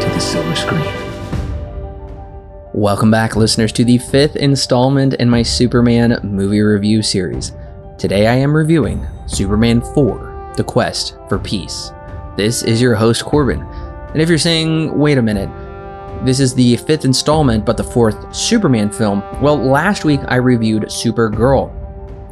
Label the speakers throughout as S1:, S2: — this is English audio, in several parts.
S1: to the silver screen.
S2: Welcome back, listeners, to the fifth installment in my Superman movie review series. Today I am reviewing Superman 4 The Quest for Peace. This is your host, Corbin. And if you're saying, wait a minute, this is the fifth installment, but the fourth Superman film, well, last week I reviewed Supergirl,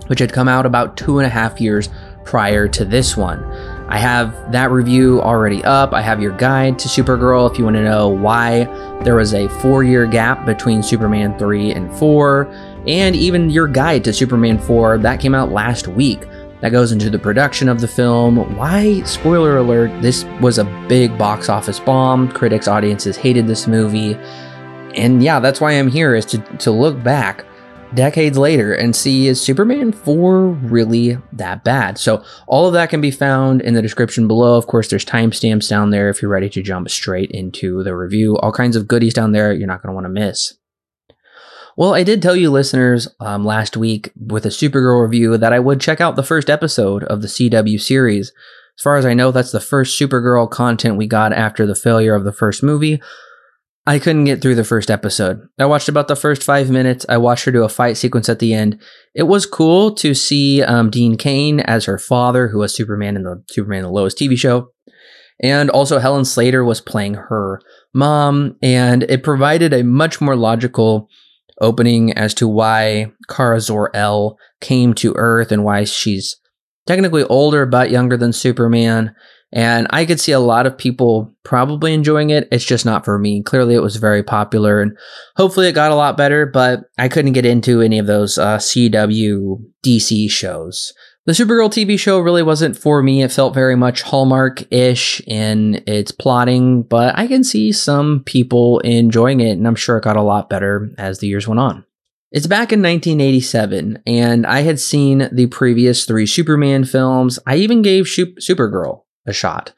S2: which had come out about two and a half years prior to this one. I have that review already up. I have your guide to Supergirl if you want to know why there was a four year gap between Superman 3 and 4, and even your guide to Superman 4 that came out last week. That goes into the production of the film. Why, spoiler alert, this was a big box office bomb. Critics, audiences hated this movie. And yeah, that's why I'm here is to, to look back decades later and see is Superman 4 really that bad? So, all of that can be found in the description below. Of course, there's timestamps down there if you're ready to jump straight into the review. All kinds of goodies down there you're not going to want to miss. Well, I did tell you listeners um, last week with a Supergirl review that I would check out the first episode of the CW series. As far as I know, that's the first Supergirl content we got after the failure of the first movie. I couldn't get through the first episode. I watched about the first five minutes. I watched her do a fight sequence at the end. It was cool to see um, Dean Cain as her father, who was Superman in the Superman the Lois TV show. And also Helen Slater was playing her mom, and it provided a much more logical opening as to why Kara Zor-El came to Earth and why she's technically older but younger than Superman. And I could see a lot of people probably enjoying it. It's just not for me. Clearly, it was very popular and hopefully it got a lot better, but I couldn't get into any of those uh, CW DC shows. The Supergirl TV show really wasn't for me. It felt very much Hallmark ish in its plotting, but I can see some people enjoying it, and I'm sure it got a lot better as the years went on. It's back in 1987, and I had seen the previous three Superman films. I even gave Supergirl a shot.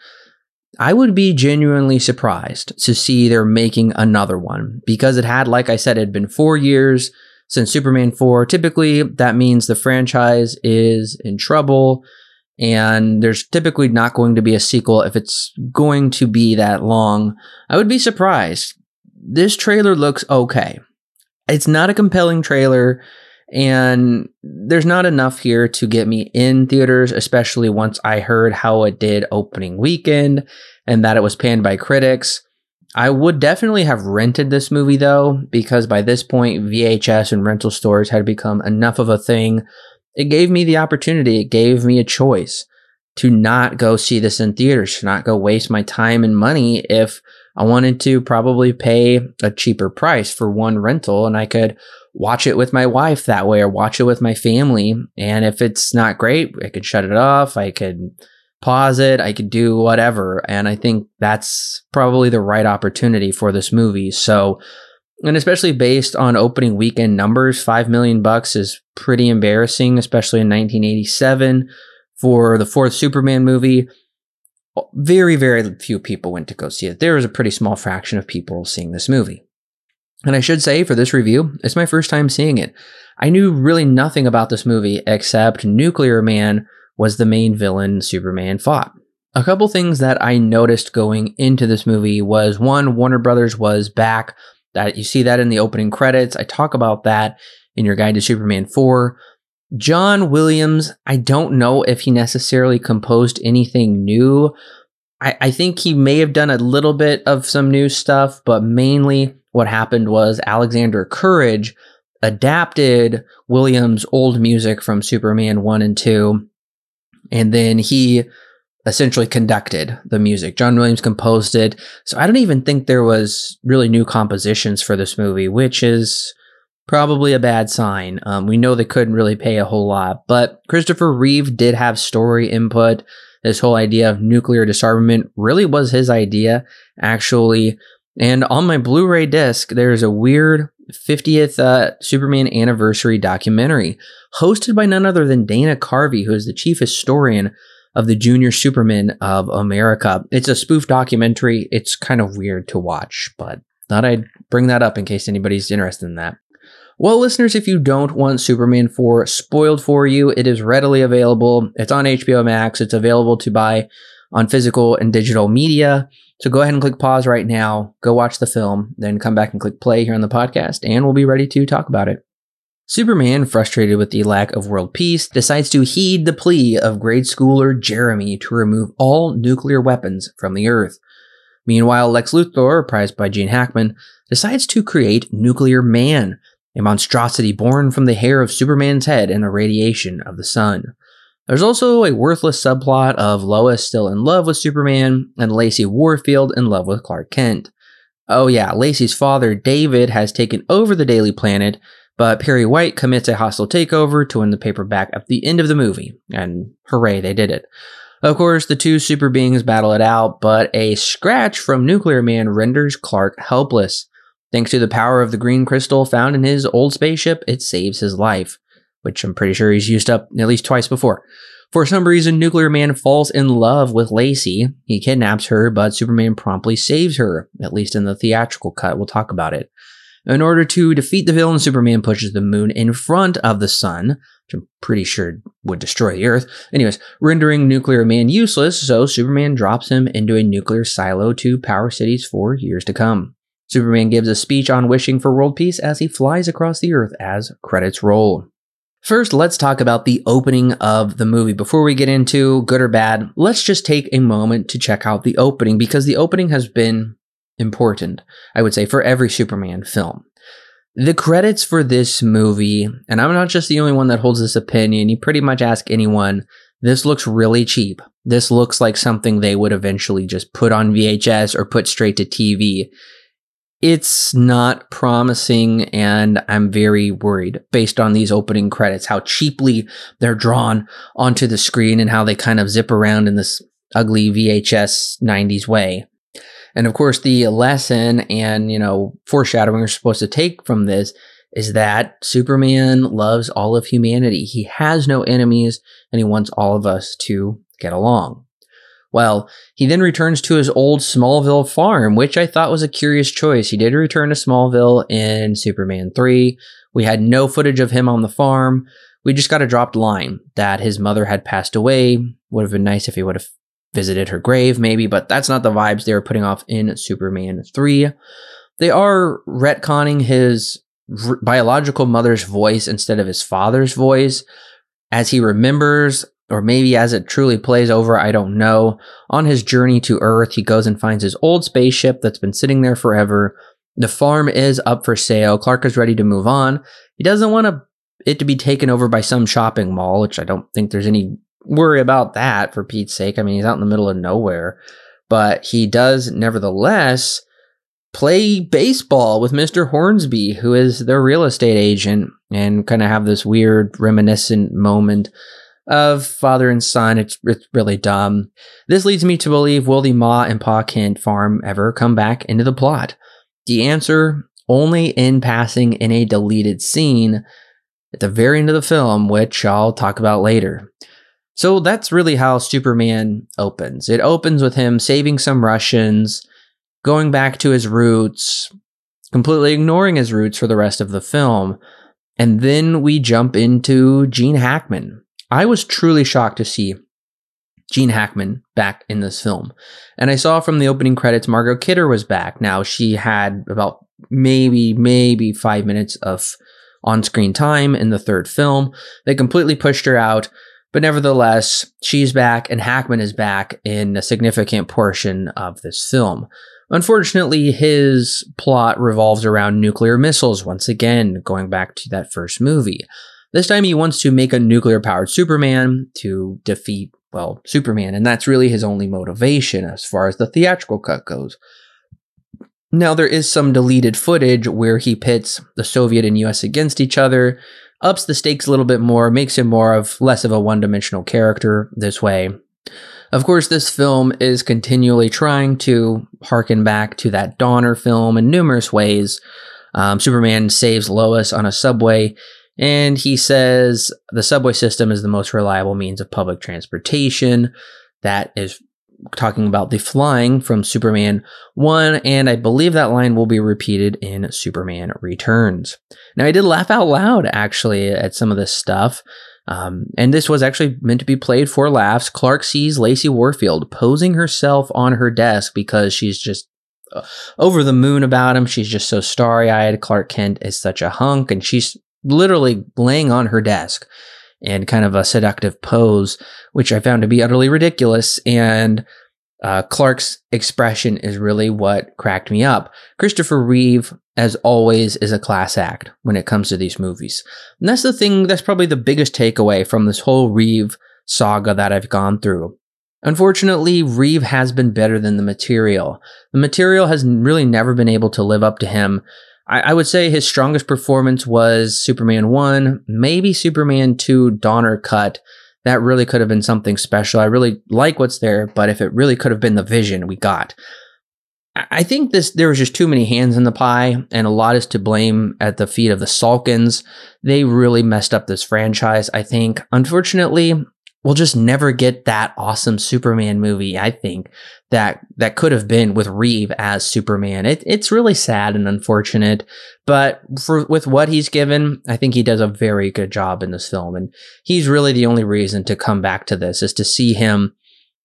S2: I would be genuinely surprised to see they're making another one because it had, like I said, it had been four years since Superman 4. Typically, that means the franchise is in trouble, and there's typically not going to be a sequel if it's going to be that long. I would be surprised. This trailer looks okay. It's not a compelling trailer. And there's not enough here to get me in theaters, especially once I heard how it did opening weekend and that it was panned by critics. I would definitely have rented this movie though, because by this point, VHS and rental stores had become enough of a thing. It gave me the opportunity, it gave me a choice to not go see this in theaters, to not go waste my time and money if I wanted to probably pay a cheaper price for one rental and I could watch it with my wife that way or watch it with my family. And if it's not great, I could shut it off. I could pause it. I could do whatever. And I think that's probably the right opportunity for this movie. So, and especially based on opening weekend numbers, 5 million bucks is pretty embarrassing, especially in 1987 for the fourth Superman movie. Very, very few people went to go see it. There was a pretty small fraction of people seeing this movie. And I should say for this review, it's my first time seeing it. I knew really nothing about this movie except Nuclear Man was the main villain Superman fought. A couple things that I noticed going into this movie was one, Warner Brothers was back. That you see that in the opening credits. I talk about that in your guide to Superman 4. John Williams, I don't know if he necessarily composed anything new. I, I think he may have done a little bit of some new stuff, but mainly what happened was Alexander Courage adapted Williams' old music from Superman 1 and 2, and then he essentially conducted the music. John Williams composed it. So I don't even think there was really new compositions for this movie, which is probably a bad sign. Um, we know they couldn't really pay a whole lot, but Christopher Reeve did have story input. This whole idea of nuclear disarmament really was his idea. actually. And on my Blu ray disc, there's a weird 50th uh, Superman anniversary documentary hosted by none other than Dana Carvey, who is the chief historian of the Junior Superman of America. It's a spoof documentary. It's kind of weird to watch, but thought I'd bring that up in case anybody's interested in that. Well, listeners, if you don't want Superman 4 spoiled for you, it is readily available. It's on HBO Max. It's available to buy on physical and digital media. So go ahead and click pause right now, go watch the film, then come back and click play here on the podcast, and we'll be ready to talk about it. Superman, frustrated with the lack of world peace, decides to heed the plea of grade schooler Jeremy to remove all nuclear weapons from the Earth. Meanwhile, Lex Luthor, prized by Gene Hackman, decides to create Nuclear Man, a monstrosity born from the hair of Superman's head and the radiation of the sun. There's also a worthless subplot of Lois still in love with Superman and Lacey Warfield in love with Clark Kent. Oh, yeah, Lacey's father, David, has taken over the Daily Planet, but Perry White commits a hostile takeover to win the paper back at the end of the movie, and hooray, they did it. Of course, the two super beings battle it out, but a scratch from Nuclear Man renders Clark helpless. Thanks to the power of the green crystal found in his old spaceship, it saves his life which I'm pretty sure he's used up at least twice before. For some reason, Nuclear Man falls in love with Lacey. He kidnaps her, but Superman promptly saves her, at least in the theatrical cut. We'll talk about it. In order to defeat the villain, Superman pushes the moon in front of the sun, which I'm pretty sure would destroy the Earth. Anyways, rendering Nuclear Man useless, so Superman drops him into a nuclear silo to power cities for years to come. Superman gives a speech on wishing for world peace as he flies across the Earth as credits roll. First, let's talk about the opening of the movie. Before we get into good or bad, let's just take a moment to check out the opening because the opening has been important, I would say, for every Superman film. The credits for this movie, and I'm not just the only one that holds this opinion, you pretty much ask anyone, this looks really cheap. This looks like something they would eventually just put on VHS or put straight to TV it's not promising and I'm very worried based on these opening credits, how cheaply they're drawn onto the screen and how they kind of zip around in this ugly VHS 90s way. And of course, the lesson and, you know, foreshadowing we're supposed to take from this is that Superman loves all of humanity. He has no enemies and he wants all of us to get along. Well, he then returns to his old Smallville farm, which I thought was a curious choice. He did return to Smallville in Superman 3. We had no footage of him on the farm. We just got a dropped line that his mother had passed away. Would have been nice if he would have visited her grave, maybe, but that's not the vibes they were putting off in Superman 3. They are retconning his biological mother's voice instead of his father's voice as he remembers or maybe as it truly plays over, I don't know. On his journey to Earth, he goes and finds his old spaceship that's been sitting there forever. The farm is up for sale. Clark is ready to move on. He doesn't want to, it to be taken over by some shopping mall, which I don't think there's any worry about that for Pete's sake. I mean, he's out in the middle of nowhere. But he does, nevertheless, play baseball with Mr. Hornsby, who is their real estate agent, and kind of have this weird reminiscent moment of father and son. It's, it's really dumb. This leads me to believe will the Ma and Pa Kent farm ever come back into the plot? The answer only in passing in a deleted scene at the very end of the film, which I'll talk about later. So that's really how Superman opens. It opens with him saving some Russians, going back to his roots, completely ignoring his roots for the rest of the film. And then we jump into Gene Hackman, I was truly shocked to see Gene Hackman back in this film. And I saw from the opening credits, Margot Kidder was back. Now, she had about maybe, maybe five minutes of on screen time in the third film. They completely pushed her out. But nevertheless, she's back and Hackman is back in a significant portion of this film. Unfortunately, his plot revolves around nuclear missiles once again, going back to that first movie. This time he wants to make a nuclear powered Superman to defeat, well, Superman, and that's really his only motivation as far as the theatrical cut goes. Now, there is some deleted footage where he pits the Soviet and US against each other, ups the stakes a little bit more, makes him more of less of a one dimensional character this way. Of course, this film is continually trying to harken back to that Donner film in numerous ways. Um, Superman saves Lois on a subway, and he says the subway system is the most reliable means of public transportation. That is talking about the flying from Superman 1, and I believe that line will be repeated in Superman Returns. Now, I did laugh out loud actually at some of this stuff. Um, and this was actually meant to be played for laughs. Clark sees Lacey Warfield posing herself on her desk because she's just uh, over the moon about him. She's just so starry eyed. Clark Kent is such a hunk, and she's literally laying on her desk in kind of a seductive pose, which I found to be utterly ridiculous. And uh, Clark's expression is really what cracked me up. Christopher Reeve, as always, is a class act when it comes to these movies. And that's the thing, that's probably the biggest takeaway from this whole Reeve saga that I've gone through. Unfortunately, Reeve has been better than the material. The material has really never been able to live up to him. I, I would say his strongest performance was Superman 1, maybe Superman 2 Donner cut that really could have been something special. I really like what's there, but if it really could have been the vision we got. I think this there was just too many hands in the pie, and a lot is to blame at the feet of the Salkinds. They really messed up this franchise, I think. Unfortunately, we'll just never get that awesome Superman movie, I think, that that could have been with Reeve as Superman. It, it's really sad and unfortunate, but for with what he's given, I think he does a very good job in this film and he's really the only reason to come back to this is to see him,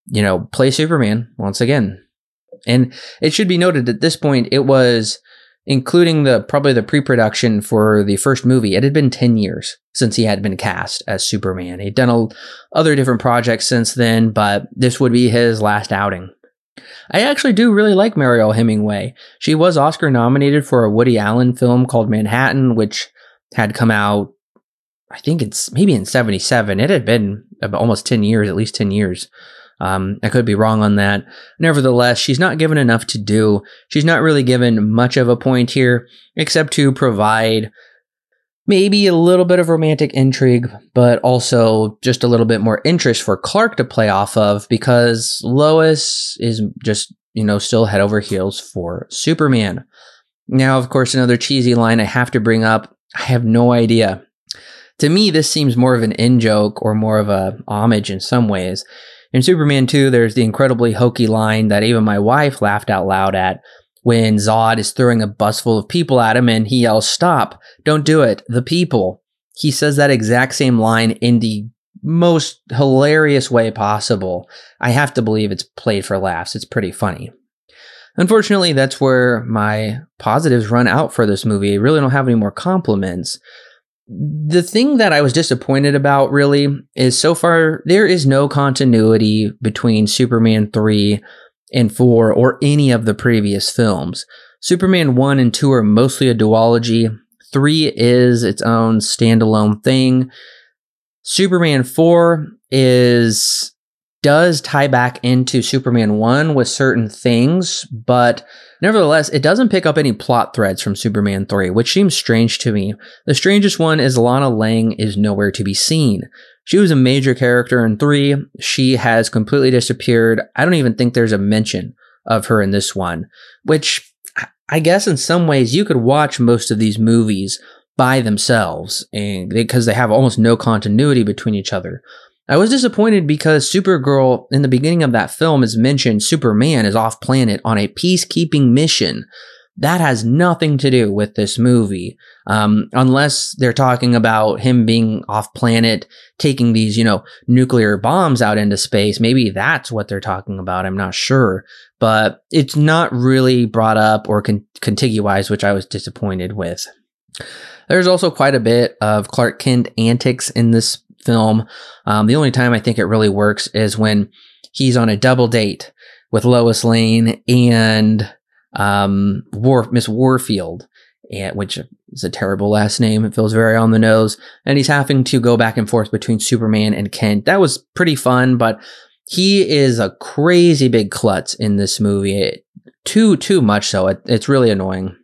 S2: you know, play Superman once again. And it should be noted at this point it was including the probably the pre-production for the first movie. It had been 10 years since he had been cast as Superman. He'd done a, other different projects since then, but this would be his last outing. I actually do really like Mariel Hemingway. She was Oscar nominated for a Woody Allen film called Manhattan, which had come out, I think it's maybe in 77. It had been almost 10 years, at least 10 years. Um, I could be wrong on that. Nevertheless, she's not given enough to do. She's not really given much of a point here, except to provide maybe a little bit of romantic intrigue, but also just a little bit more interest for Clark to play off of because Lois is just, you know, still head over heels for Superman. Now, of course, another cheesy line I have to bring up. I have no idea. To me, this seems more of an in joke or more of a homage in some ways. In Superman 2, there's the incredibly hokey line that even my wife laughed out loud at when Zod is throwing a bus full of people at him and he yells, Stop, don't do it, the people. He says that exact same line in the most hilarious way possible. I have to believe it's played for laughs. It's pretty funny. Unfortunately, that's where my positives run out for this movie. I really don't have any more compliments the thing that I was disappointed about really is so far there is no continuity between Superman 3 and 4 or any of the previous films. Superman 1 and 2 are mostly a duology. 3 is its own standalone thing. Superman 4 is does tie back into Superman 1 with certain things, but nevertheless, it doesn't pick up any plot threads from Superman 3, which seems strange to me. The strangest one is Lana Lang is nowhere to be seen. She was a major character in 3. She has completely disappeared. I don't even think there's a mention of her in this one, which I guess in some ways you could watch most of these movies by themselves and because they have almost no continuity between each other. I was disappointed because Supergirl in the beginning of that film is mentioned Superman is off planet on a peacekeeping mission. That has nothing to do with this movie. Um, unless they're talking about him being off planet, taking these, you know, nuclear bombs out into space. Maybe that's what they're talking about. I'm not sure. But it's not really brought up or con- contiguized, which I was disappointed with. There's also quite a bit of Clark Kent antics in this film. Um, the only time I think it really works is when he's on a double date with Lois Lane and um, War- Miss Warfield, and, which is a terrible last name. It feels very on the nose. And he's having to go back and forth between Superman and Kent. That was pretty fun, but he is a crazy big klutz in this movie. It, too, too much so. It, it's really annoying.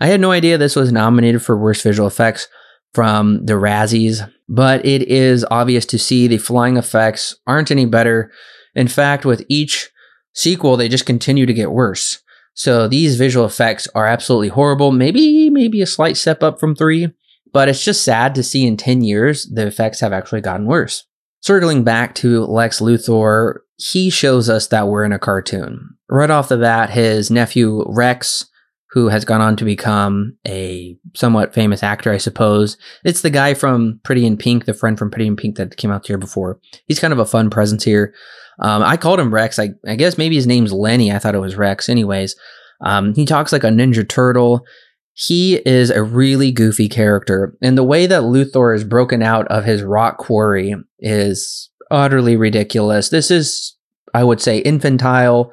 S2: I had no idea this was nominated for worst visual effects from the Razzies, but it is obvious to see the flying effects aren't any better In fact, with each sequel, they just continue to get worse. So these visual effects are absolutely horrible. Maybe, maybe a slight step up from three, but it's just sad to see in 10 years the effects have actually gotten worse. Circling back to Lex Luthor, he shows us that we're in a cartoon. Right off the bat, his nephew Rex, who has gone on to become a somewhat famous actor, I suppose. It's the guy from Pretty in Pink, the friend from Pretty in Pink that came out here before. He's kind of a fun presence here. Um, I called him Rex. I, I, guess maybe his name's Lenny. I thought it was Rex. Anyways, um, he talks like a Ninja Turtle. He is a really goofy character. And the way that Luthor is broken out of his rock quarry is utterly ridiculous. This is, I would say, infantile,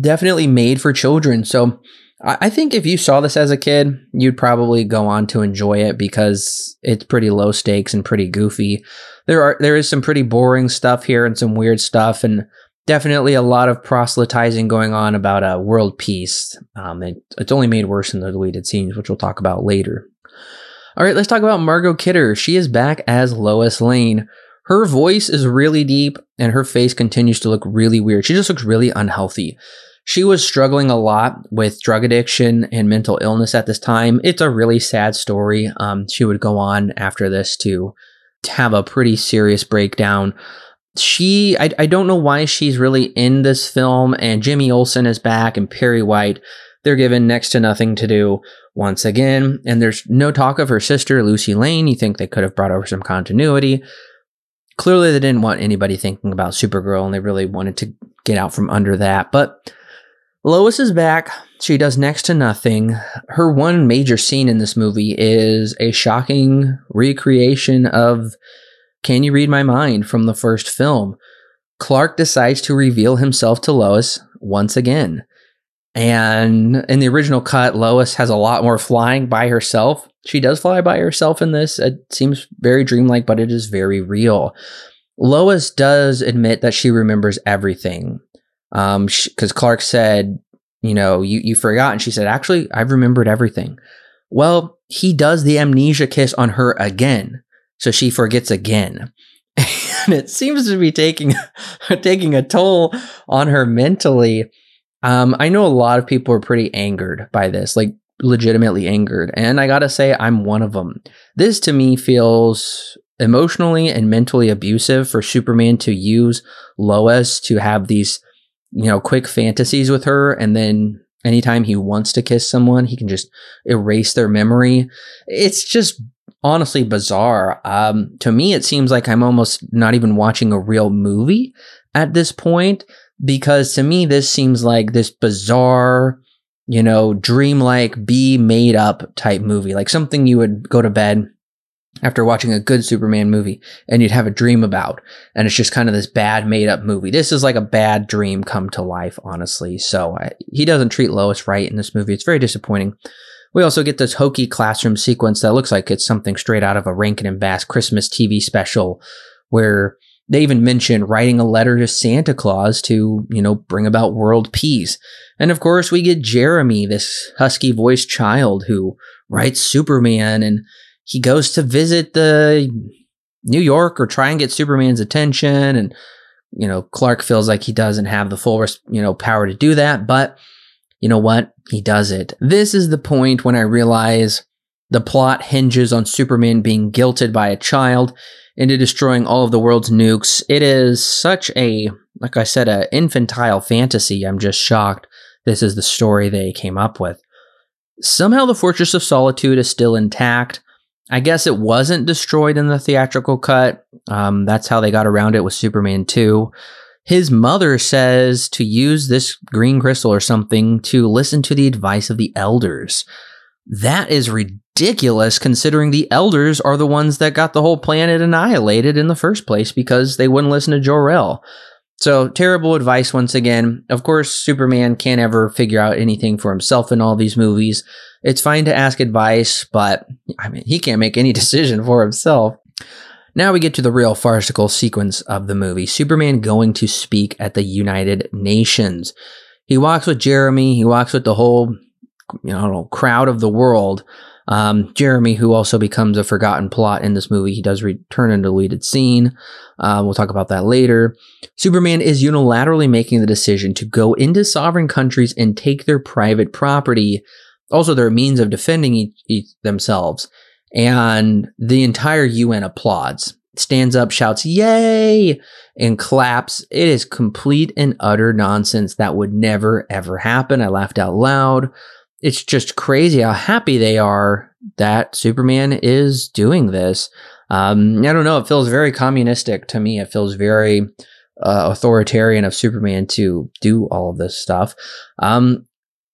S2: definitely made for children. So I think if you saw this as a kid, you'd probably go on to enjoy it because it's pretty low stakes and pretty goofy. There are there is some pretty boring stuff here and some weird stuff and definitely a lot of proselytizing going on about a uh, world peace. Um, it, it's only made worse in the deleted scenes, which we'll talk about later. All right, let's talk about Margot Kidder. She is back as Lois Lane. Her voice is really deep and her face continues to look really weird. She just looks really unhealthy. She was struggling a lot with drug addiction and mental illness at this time. It's a really sad story. Um, she would go on after this to, to have a pretty serious breakdown. She, I, I don't know why she's really in this film, and Jimmy Olsen is back and Perry White. They're given next to nothing to do once again, and there's no talk of her sister, Lucy Lane. You think they could have brought over some continuity. Clearly, they didn't want anybody thinking about Supergirl, and they really wanted to get out from under that. But Lois is back. She does next to nothing. Her one major scene in this movie is a shocking recreation of Can You Read My Mind from the first film. Clark decides to reveal himself to Lois once again. And in the original cut, Lois has a lot more flying by herself. She does fly by herself in this. It seems very dreamlike, but it is very real. Lois does admit that she remembers everything um, because Clark said, you know, you you forgot, and she said, actually, I've remembered everything. Well, he does the amnesia kiss on her again, so she forgets again. and it seems to be taking taking a toll on her mentally. Um, I know a lot of people are pretty angered by this, like legitimately angered, and I gotta say, I'm one of them. This to me feels emotionally and mentally abusive for Superman to use Lois to have these you know, quick fantasies with her. And then anytime he wants to kiss someone, he can just erase their memory. It's just honestly bizarre. Um, to me, it seems like I'm almost not even watching a real movie at this point because to me, this seems like this bizarre, you know, dreamlike, be made up type movie, like something you would go to bed after watching a good Superman movie and you'd have a dream about. And it's just kind of this bad made up movie. This is like a bad dream come to life, honestly. So I, he doesn't treat Lois right in this movie. It's very disappointing. We also get this hokey classroom sequence that looks like it's something straight out of a Rankin and Bass Christmas TV special where they even mention writing a letter to Santa Claus to, you know, bring about world peace. And of course, we get Jeremy, this husky voiced child who writes Superman and he goes to visit the New York or try and get Superman's attention. And you know Clark feels like he doesn't have the full you know power to do that but you know what? He does it. This is the point when i realize the plot hinges on Superman being guilted by a child into destroying all of the world's nukes. It is such a like i said a infantile fantasy. I'm just shocked this is the story they came up with. Somehow the fortress of solitude is still intact I guess it wasn't destroyed in the theatrical cut. Um, that's how they got around it with Superman 2. His mother says to use this green crystal or something to listen to the advice of the elders. That is ridiculous considering the elders are the ones that got the whole planet annihilated in the first place because they wouldn't listen to Jor-El. So, terrible advice once again. Of course, Superman can't ever figure out anything for himself in all these movies. It's fine to ask advice, but I mean, he can't make any decision for himself. Now we get to the real farcical sequence of the movie Superman going to speak at the United Nations. He walks with Jeremy, he walks with the whole you know, crowd of the world. Um, Jeremy, who also becomes a forgotten plot in this movie, he does return in a deleted scene. Uh, we'll talk about that later. Superman is unilaterally making the decision to go into sovereign countries and take their private property, also their means of defending themselves. And the entire UN applauds, stands up, shouts, Yay! and claps. It is complete and utter nonsense. That would never, ever happen. I laughed out loud it's just crazy how happy they are that Superman is doing this. Um, I don't know. It feels very communistic to me. It feels very uh, authoritarian of Superman to do all of this stuff. Um,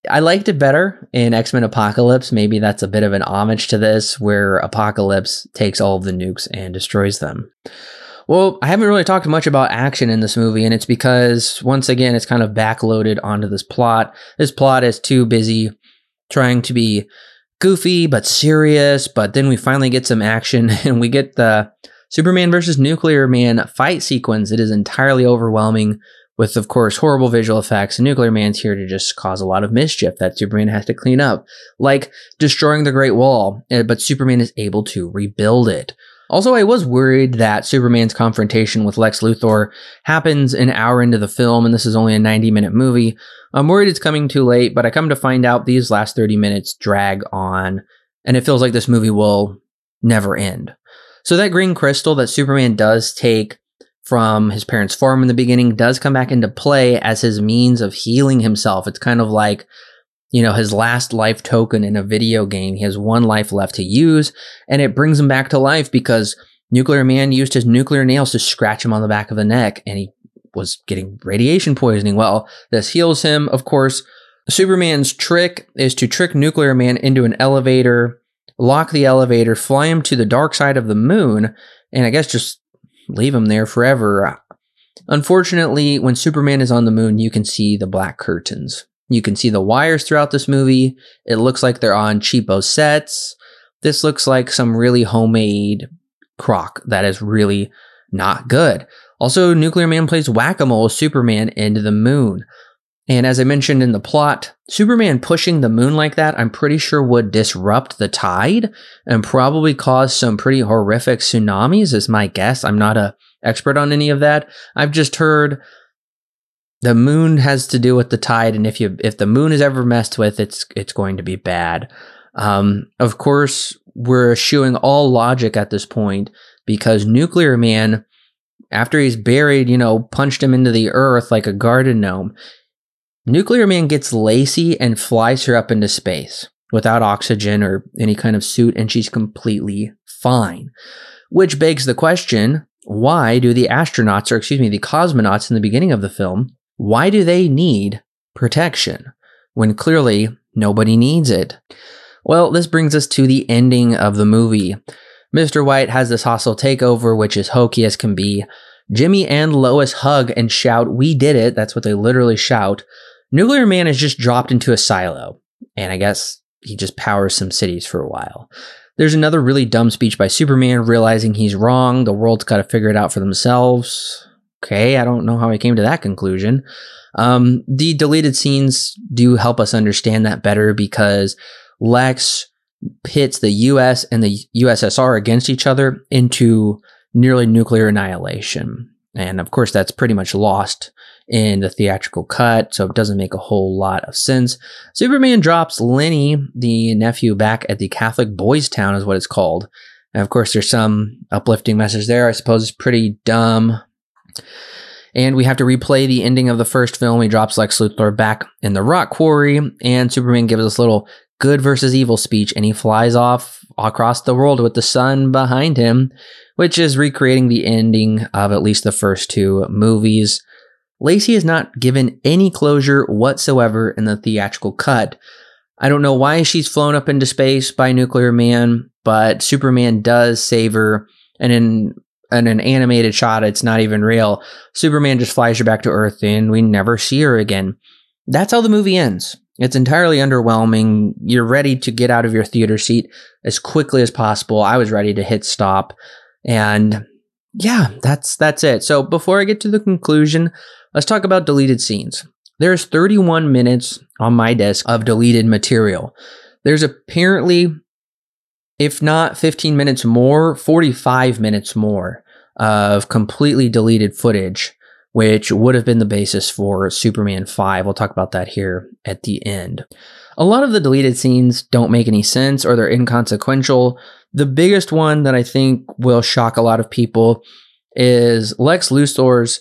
S2: I liked it better in X Men Apocalypse. Maybe that's a bit of an homage to this, where Apocalypse takes all of the nukes and destroys them. Well, I haven't really talked much about action in this movie, and it's because, once again, it's kind of backloaded onto this plot. This plot is too busy trying to be goofy but serious. But then we finally get some action and we get the Superman versus Nuclear Man fight sequence. It is entirely overwhelming with, of course, horrible visual effects. And Nuclear Man's here to just cause a lot of mischief that Superman has to clean up, like destroying the Great Wall. Eh, but Superman is able to rebuild it. Also, I was worried that Superman's confrontation with Lex Luthor happens an hour into the film, and this is only a 90 minute movie. I'm worried it's coming too late, but I come to find out these last 30 minutes drag on, and it feels like this movie will never end. So, that green crystal that Superman does take from his parents' farm in the beginning does come back into play as his means of healing himself. It's kind of like you know, his last life token in a video game. He has one life left to use, and it brings him back to life because Nuclear Man used his nuclear nails to scratch him on the back of the neck, and he was getting radiation poisoning. Well, this heals him, of course. Superman's trick is to trick Nuclear Man into an elevator, lock the elevator, fly him to the dark side of the moon, and I guess just leave him there forever. Unfortunately, when Superman is on the moon, you can see the black curtains. You can see the wires throughout this movie. It looks like they're on cheapo sets. This looks like some really homemade crock that is really not good. Also, Nuclear Man plays whack a mole Superman into the moon. And as I mentioned in the plot, Superman pushing the moon like that, I'm pretty sure would disrupt the tide and probably cause some pretty horrific tsunamis, is my guess. I'm not a expert on any of that. I've just heard the moon has to do with the tide, and if you if the moon is ever messed with, it's it's going to be bad. Um, of course, we're eschewing all logic at this point because Nuclear Man, after he's buried, you know, punched him into the earth like a garden gnome. Nuclear Man gets Lacey and flies her up into space without oxygen or any kind of suit, and she's completely fine. Which begs the question why do the astronauts, or excuse me, the cosmonauts in the beginning of the film, why do they need protection when clearly nobody needs it? Well, this brings us to the ending of the movie. Mr. White has this hostile takeover, which is hokey as can be. Jimmy and Lois hug and shout, We did it. That's what they literally shout. Nuclear Man is just dropped into a silo, and I guess he just powers some cities for a while. There's another really dumb speech by Superman realizing he's wrong. The world's got to figure it out for themselves okay, I don't know how I came to that conclusion. Um, the deleted scenes do help us understand that better because Lex pits the US and the USSR against each other into nearly nuclear annihilation. And of course, that's pretty much lost in the theatrical cut, so it doesn't make a whole lot of sense. Superman drops Lenny, the nephew, back at the Catholic Boys Town, is what it's called. And of course, there's some uplifting message there. I suppose it's pretty dumb, and we have to replay the ending of the first film. He drops Lex Luthor back in the rock quarry, and Superman gives a little good versus evil speech, and he flies off across the world with the sun behind him, which is recreating the ending of at least the first two movies. Lacey is not given any closure whatsoever in the theatrical cut. I don't know why she's flown up into space by Nuclear Man, but Superman does save her. And in in an animated shot, it's not even real. Superman just flies her back to Earth and we never see her again. That's how the movie ends. It's entirely underwhelming. You're ready to get out of your theater seat as quickly as possible. I was ready to hit stop. And yeah, that's that's it. So before I get to the conclusion, let's talk about deleted scenes. There's 31 minutes on my desk of deleted material. There's apparently if not 15 minutes more, 45 minutes more of completely deleted footage, which would have been the basis for Superman 5. We'll talk about that here at the end. A lot of the deleted scenes don't make any sense or they're inconsequential. The biggest one that I think will shock a lot of people is Lex Luthor's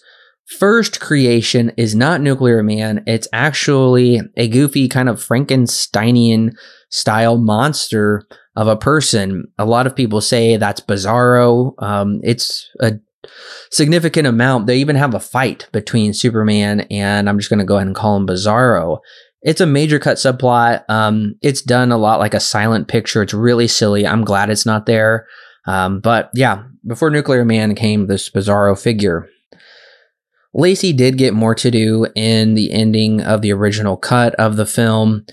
S2: first creation is not Nuclear Man. It's actually a goofy kind of Frankensteinian style monster of a person. A lot of people say that's Bizarro. Um, it's a significant amount. They even have a fight between Superman and I'm just going to go ahead and call him Bizarro. It's a major cut subplot. Um, it's done a lot like a silent picture. It's really silly. I'm glad it's not there. Um, but yeah, before Nuclear Man came this Bizarro figure. Lacey did get more to do in the ending of the original cut of the film.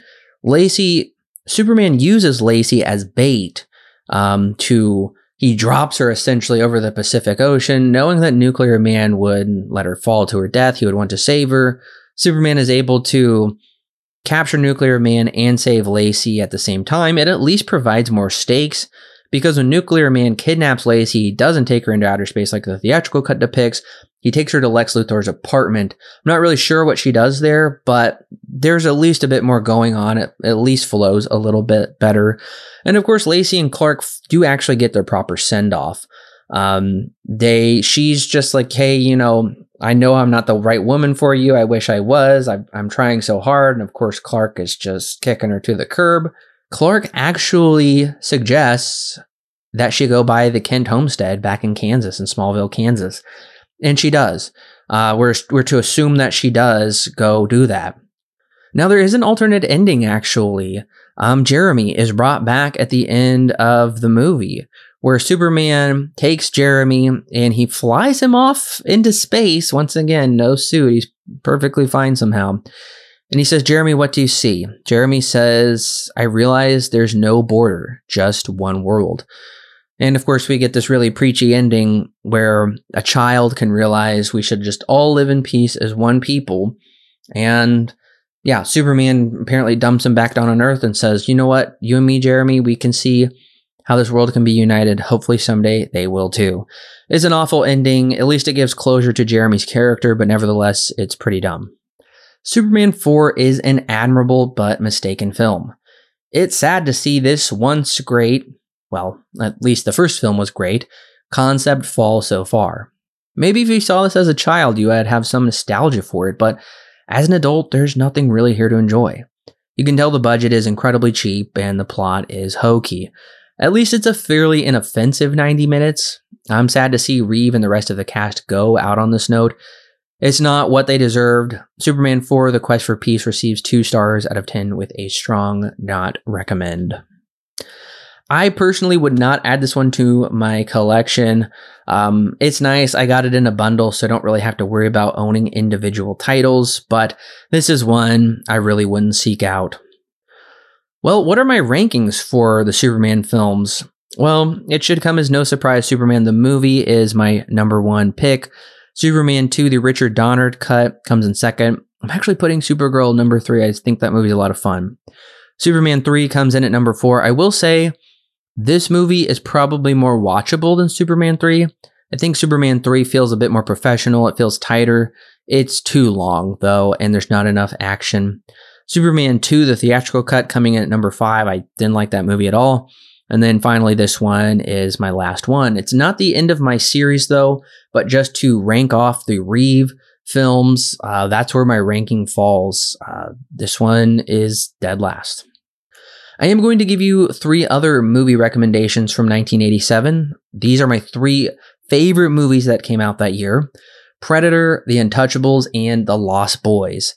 S2: Lacey Superman uses Lacey as bait um, to he drops her essentially over the Pacific Ocean, knowing that Nuclear Man would let her fall to her death. He would want to save her. Superman is able to capture Nuclear Man and save Lacey at the same time. It at least provides more stakes because when Nuclear Man kidnaps Lacey, he doesn't take her into outer space like the theatrical cut depicts. He takes her to Lex Luthor's apartment. I'm not really sure what she does there, but there's at least a bit more going on. It at least flows a little bit better. And of course, Lacey and Clark do actually get their proper send off. Um, they, she's just like, hey, you know, I know I'm not the right woman for you. I wish I was. I, I'm trying so hard. And of course, Clark is just kicking her to the curb. Clark actually suggests that she go buy the Kent homestead back in Kansas, in Smallville, Kansas. And she does. Uh, we're, we're to assume that she does go do that. Now, there is an alternate ending, actually. Um, Jeremy is brought back at the end of the movie where Superman takes Jeremy and he flies him off into space. Once again, no suit. He's perfectly fine somehow. And he says, Jeremy, what do you see? Jeremy says, I realize there's no border, just one world. And of course, we get this really preachy ending where a child can realize we should just all live in peace as one people. And yeah, Superman apparently dumps him back down on Earth and says, You know what? You and me, Jeremy, we can see how this world can be united. Hopefully, someday they will too. It's an awful ending. At least it gives closure to Jeremy's character, but nevertheless, it's pretty dumb. Superman 4 is an admirable but mistaken film. It's sad to see this once great, well, at least the first film was great, concept fall so far. Maybe if you saw this as a child, you would have some nostalgia for it, but as an adult, there's nothing really here to enjoy. You can tell the budget is incredibly cheap and the plot is hokey. At least it's a fairly inoffensive 90 minutes. I'm sad to see Reeve and the rest of the cast go out on this note. It's not what they deserved. Superman 4 The Quest for Peace receives 2 stars out of 10 with a strong not recommend. I personally would not add this one to my collection. Um, it's nice. I got it in a bundle, so I don't really have to worry about owning individual titles, but this is one I really wouldn't seek out. Well, what are my rankings for the Superman films? Well, it should come as no surprise Superman the movie is my number one pick. Superman 2, the Richard Donner cut, comes in second. I'm actually putting Supergirl number three. I think that movie's a lot of fun. Superman 3 comes in at number four. I will say this movie is probably more watchable than Superman 3. I think Superman 3 feels a bit more professional, it feels tighter. It's too long, though, and there's not enough action. Superman 2, the theatrical cut, coming in at number 5. I didn't like that movie at all. And then finally, this one is my last one. It's not the end of my series, though, but just to rank off the Reeve films, uh, that's where my ranking falls. Uh, this one is dead last. I am going to give you three other movie recommendations from 1987. These are my three favorite movies that came out that year Predator, The Untouchables, and The Lost Boys.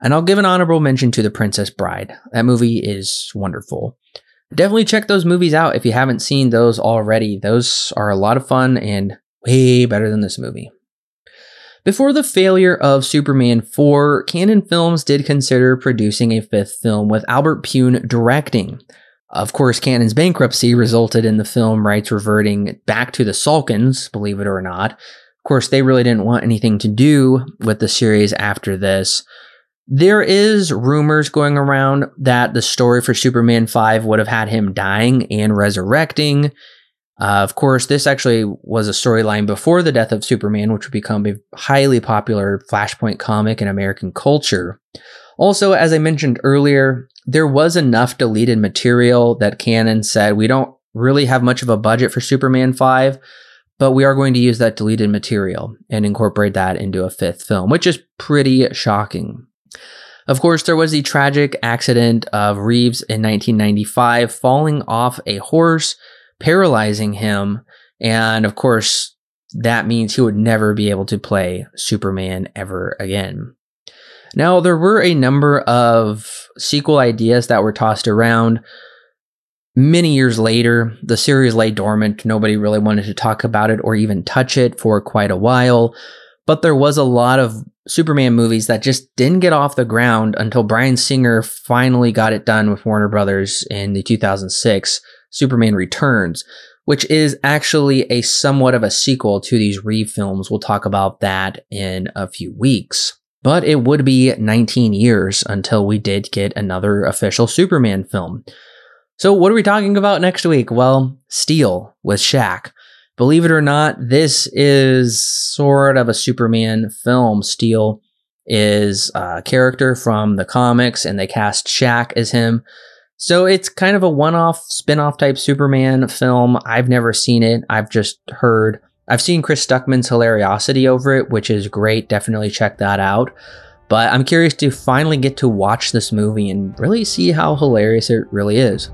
S2: And I'll give an honorable mention to The Princess Bride. That movie is wonderful. Definitely check those movies out if you haven't seen those already. Those are a lot of fun and way better than this movie. Before the failure of Superman 4, Cannon Films did consider producing a fifth film with Albert Pyun directing. Of course, Cannon's bankruptcy resulted in the film rights reverting back to the Salkinds, believe it or not. Of course, they really didn't want anything to do with the series after this. There is rumors going around that the story for Superman 5 would have had him dying and resurrecting. Uh, of course, this actually was a storyline before the death of Superman, which would become a highly popular Flashpoint comic in American culture. Also, as I mentioned earlier, there was enough deleted material that Cannon said we don't really have much of a budget for Superman 5, but we are going to use that deleted material and incorporate that into a fifth film, which is pretty shocking. Of course, there was the tragic accident of Reeves in 1995 falling off a horse, paralyzing him. And of course, that means he would never be able to play Superman ever again. Now, there were a number of sequel ideas that were tossed around. Many years later, the series lay dormant. Nobody really wanted to talk about it or even touch it for quite a while. But there was a lot of Superman movies that just didn't get off the ground until Bryan Singer finally got it done with Warner Brothers in the 2006 Superman Returns, which is actually a somewhat of a sequel to these Reeve films. We'll talk about that in a few weeks. But it would be 19 years until we did get another official Superman film. So, what are we talking about next week? Well, Steel with Shaq. Believe it or not, this is sort of a Superman film. Steel is a character from the comics, and they cast Shaq as him. So it's kind of a one off, spin off type Superman film. I've never seen it, I've just heard. I've seen Chris Stuckman's hilariosity over it, which is great. Definitely check that out. But I'm curious to finally get to watch this movie and really see how hilarious it really is.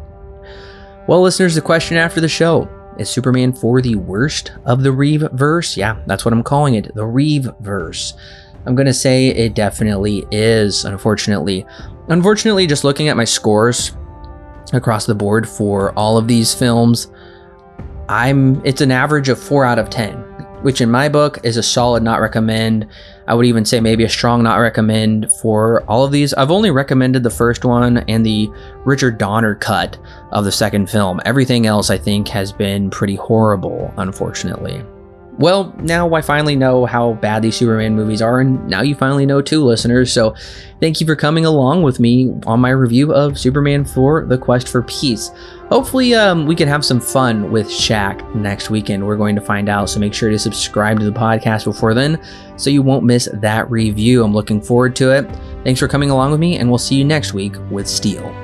S2: Well, listeners, the question after the show is Superman 4 the worst of the Reeve verse? Yeah, that's what I'm calling it, the Reeve verse. I'm going to say it definitely is, unfortunately. Unfortunately, just looking at my scores across the board for all of these films, I'm it's an average of 4 out of 10 which in my book is a solid not recommend. I would even say maybe a strong not recommend for all of these. I've only recommended the first one and the Richard Donner cut of the second film. Everything else I think has been pretty horrible, unfortunately. Well, now I finally know how bad these Superman movies are, and now you finally know too, listeners. So, thank you for coming along with me on my review of Superman 4 The Quest for Peace. Hopefully, um, we can have some fun with Shaq next weekend. We're going to find out, so make sure to subscribe to the podcast before then so you won't miss that review. I'm looking forward to it. Thanks for coming along with me, and we'll see you next week with Steel.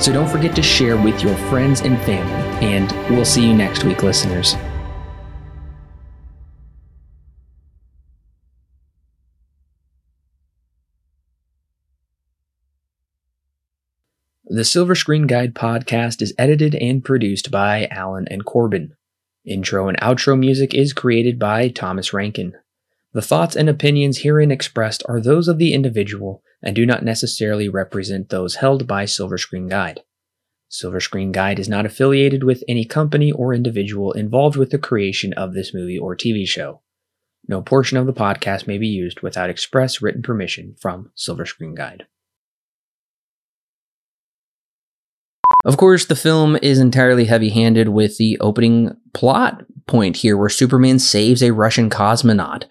S1: So don't forget to share with your friends and family. And we'll see you next week, listeners. The Silver Screen Guide podcast is edited and produced by Alan and Corbin. Intro and outro music is created by Thomas Rankin. The thoughts and opinions herein expressed are those of the individual and do not necessarily represent those held by Silver Screen Guide. Silver Screen Guide is not affiliated with any company or individual involved with the creation of this movie or TV show. No portion of the podcast may be used without express written permission from Silver Screen Guide.
S2: Of course, the film is entirely heavy handed with the opening plot point here, where Superman saves a Russian cosmonaut.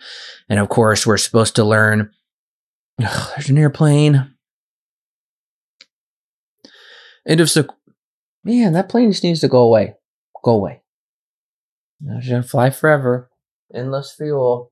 S2: And of course, we're supposed to learn Ugh, there's an airplane. End of sequ- Man, that plane just needs to go away. Go away. Now it's gonna fly forever. Endless fuel.